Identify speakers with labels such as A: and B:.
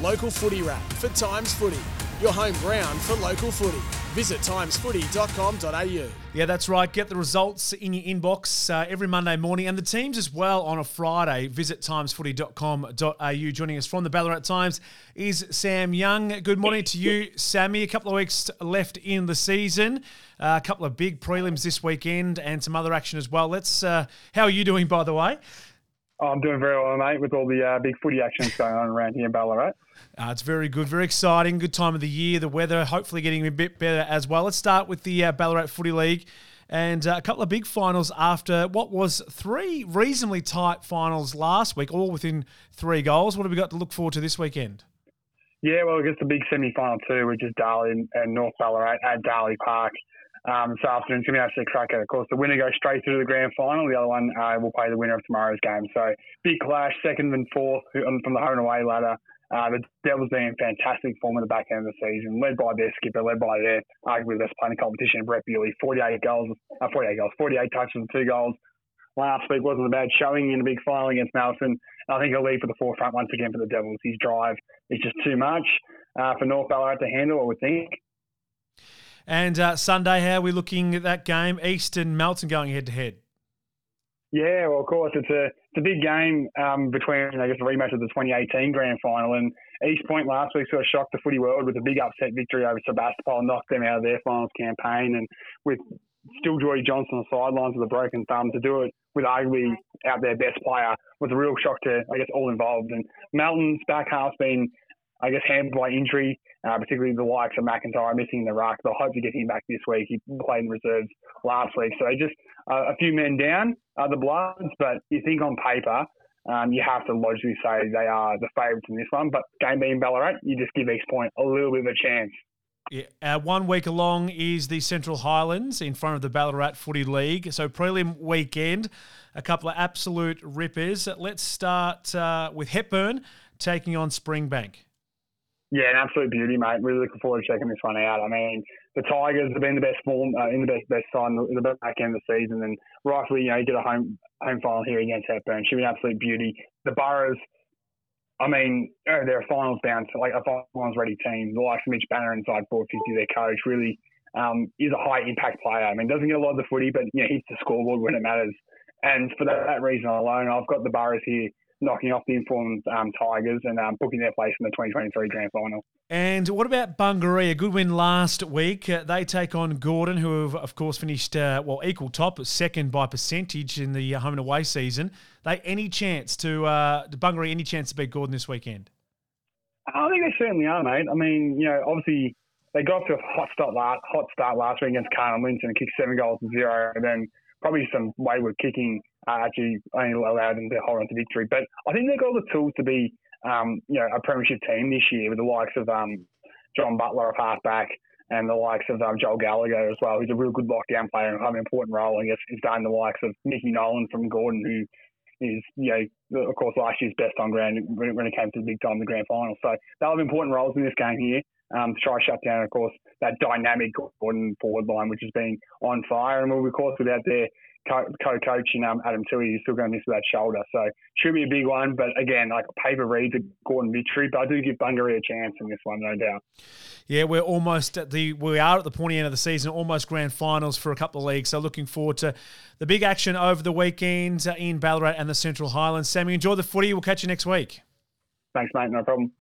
A: local footy wrap for Times Footy, your home ground for local footy. Visit timesfooty.com.au.
B: Yeah, that's right. Get the results in your inbox uh, every Monday morning and the teams as well on a Friday. Visit timesfooty.com.au. Joining us from the Ballarat Times is Sam Young. Good morning to you, Sammy. A couple of weeks left in the season. Uh, a couple of big prelims this weekend and some other action as well. Let's. Uh, how are you doing, by the way?
C: Oh, I'm doing very well, mate, with all the uh, big footy actions going on around here in Ballarat.
B: Uh, it's very good, very exciting. Good time of the year. The weather hopefully getting a bit better as well. Let's start with the uh, Ballarat Footy League and uh, a couple of big finals after what was three reasonably tight finals last week, all within three goals. What have we got to look forward to this weekend?
C: Yeah, well, it's the big semi-final too, which is Darley and North Ballarat at Darley Park um, this afternoon. It's going to be actually a cracker. Of course, the winner goes straight through to the grand final. The other one uh, will play the winner of tomorrow's game. So big clash, second and fourth from the home and away ladder. Uh, the Devils being in fantastic form in the back end of the season, led by their skipper, led by their arguably best playing competition, Brett Bewley. 48 goals, uh, 48 goals, 48 touches and two goals. Last week wasn't a bad showing in a big final against Nelson. I think he'll lead for the forefront once again for the Devils. His drive is just too much uh, for North Ballarat to handle, I would think.
B: And uh, Sunday, how are we looking at that game? Eastern Melton going head to head.
C: Yeah, well, of course, it's a it's a big game um, between I guess the rematch of the 2018 grand final and East Point last week sort of shocked the footy world with a big upset victory over Sebastopol, knocked them out of their finals campaign, and with still Jordy Johnson on the sidelines with a broken thumb to do it with arguably out their best player was a real shock to I guess all involved. And Melton's back half's been I guess hampered by injury uh, particularly the likes of McIntyre missing the ruck. They'll hope to get him back this week. He played in reserves last week. So just uh, a few men down are the Bloods, but you think on paper, um, you have to logically say they are the favourites in this one. But game being Ballarat, you just give East Point a little bit of a chance.
B: Yeah, uh, one week along is the Central Highlands in front of the Ballarat Footy League. So prelim weekend, a couple of absolute rippers. Let's start uh, with Hepburn taking on Springbank.
C: Yeah, an absolute beauty, mate. Really looking forward to checking this one out. I mean, the Tigers have been the best form uh, in the best best side in the back end of the season, and rightfully, you know, you get a home home final here against Hepburn. Should be an absolute beauty. The Burrows, I mean, oh, they're a finals bound, like a finals ready team. The likes of Mitch Banner inside 450, their coach, really um, is a high impact player. I mean, doesn't get a lot of the footy, but you know, hits the scoreboard when it matters. And for that, that reason alone, I've got the Burrows here knocking off the informed um, Tigers and um, booking their place in the 2023 Grand Final.
B: And what about Bungaree? A good win last week. Uh, they take on Gordon, who have, of course, finished uh, well equal top, second by percentage in the home and away season. They any chance to uh, Bungaree any chance to beat Gordon this weekend?
C: I think they certainly are, mate. I mean, you know, obviously they got to a hot start last hot start last week against Carngham Linton and kicked seven goals to zero, and then probably some wayward kicking actually allowed them to hold on to victory. But I think they've got the tools to be, um, you know, a premiership team this year with the likes of um, John Butler of halfback and the likes of um, Joel Gallagher as well, who's a real good lockdown player and have an important role. I guess is done the likes of Nicky Nolan from Gordon, who is, you know, of course, last year's best on ground when it came to the big time, the grand final. So they'll have important roles in this game here um, to try shut down, of course, that dynamic Gordon forward line, which has been on fire. And we'll, be of course, without their co-coaching um, Adam Toohey, he's still going to miss that shoulder. So should be a big one. But again, like a paper reads a Gordon victory, but I do give Bungaree a chance in this one, no doubt.
B: Yeah, we're almost at the we are at the pointy end of the season, almost grand finals for a couple of leagues. So looking forward to the big action over the weekend in Ballarat and the Central Highlands. Sammy, enjoy the footy. We'll catch you next week.
C: Thanks, mate. No problem.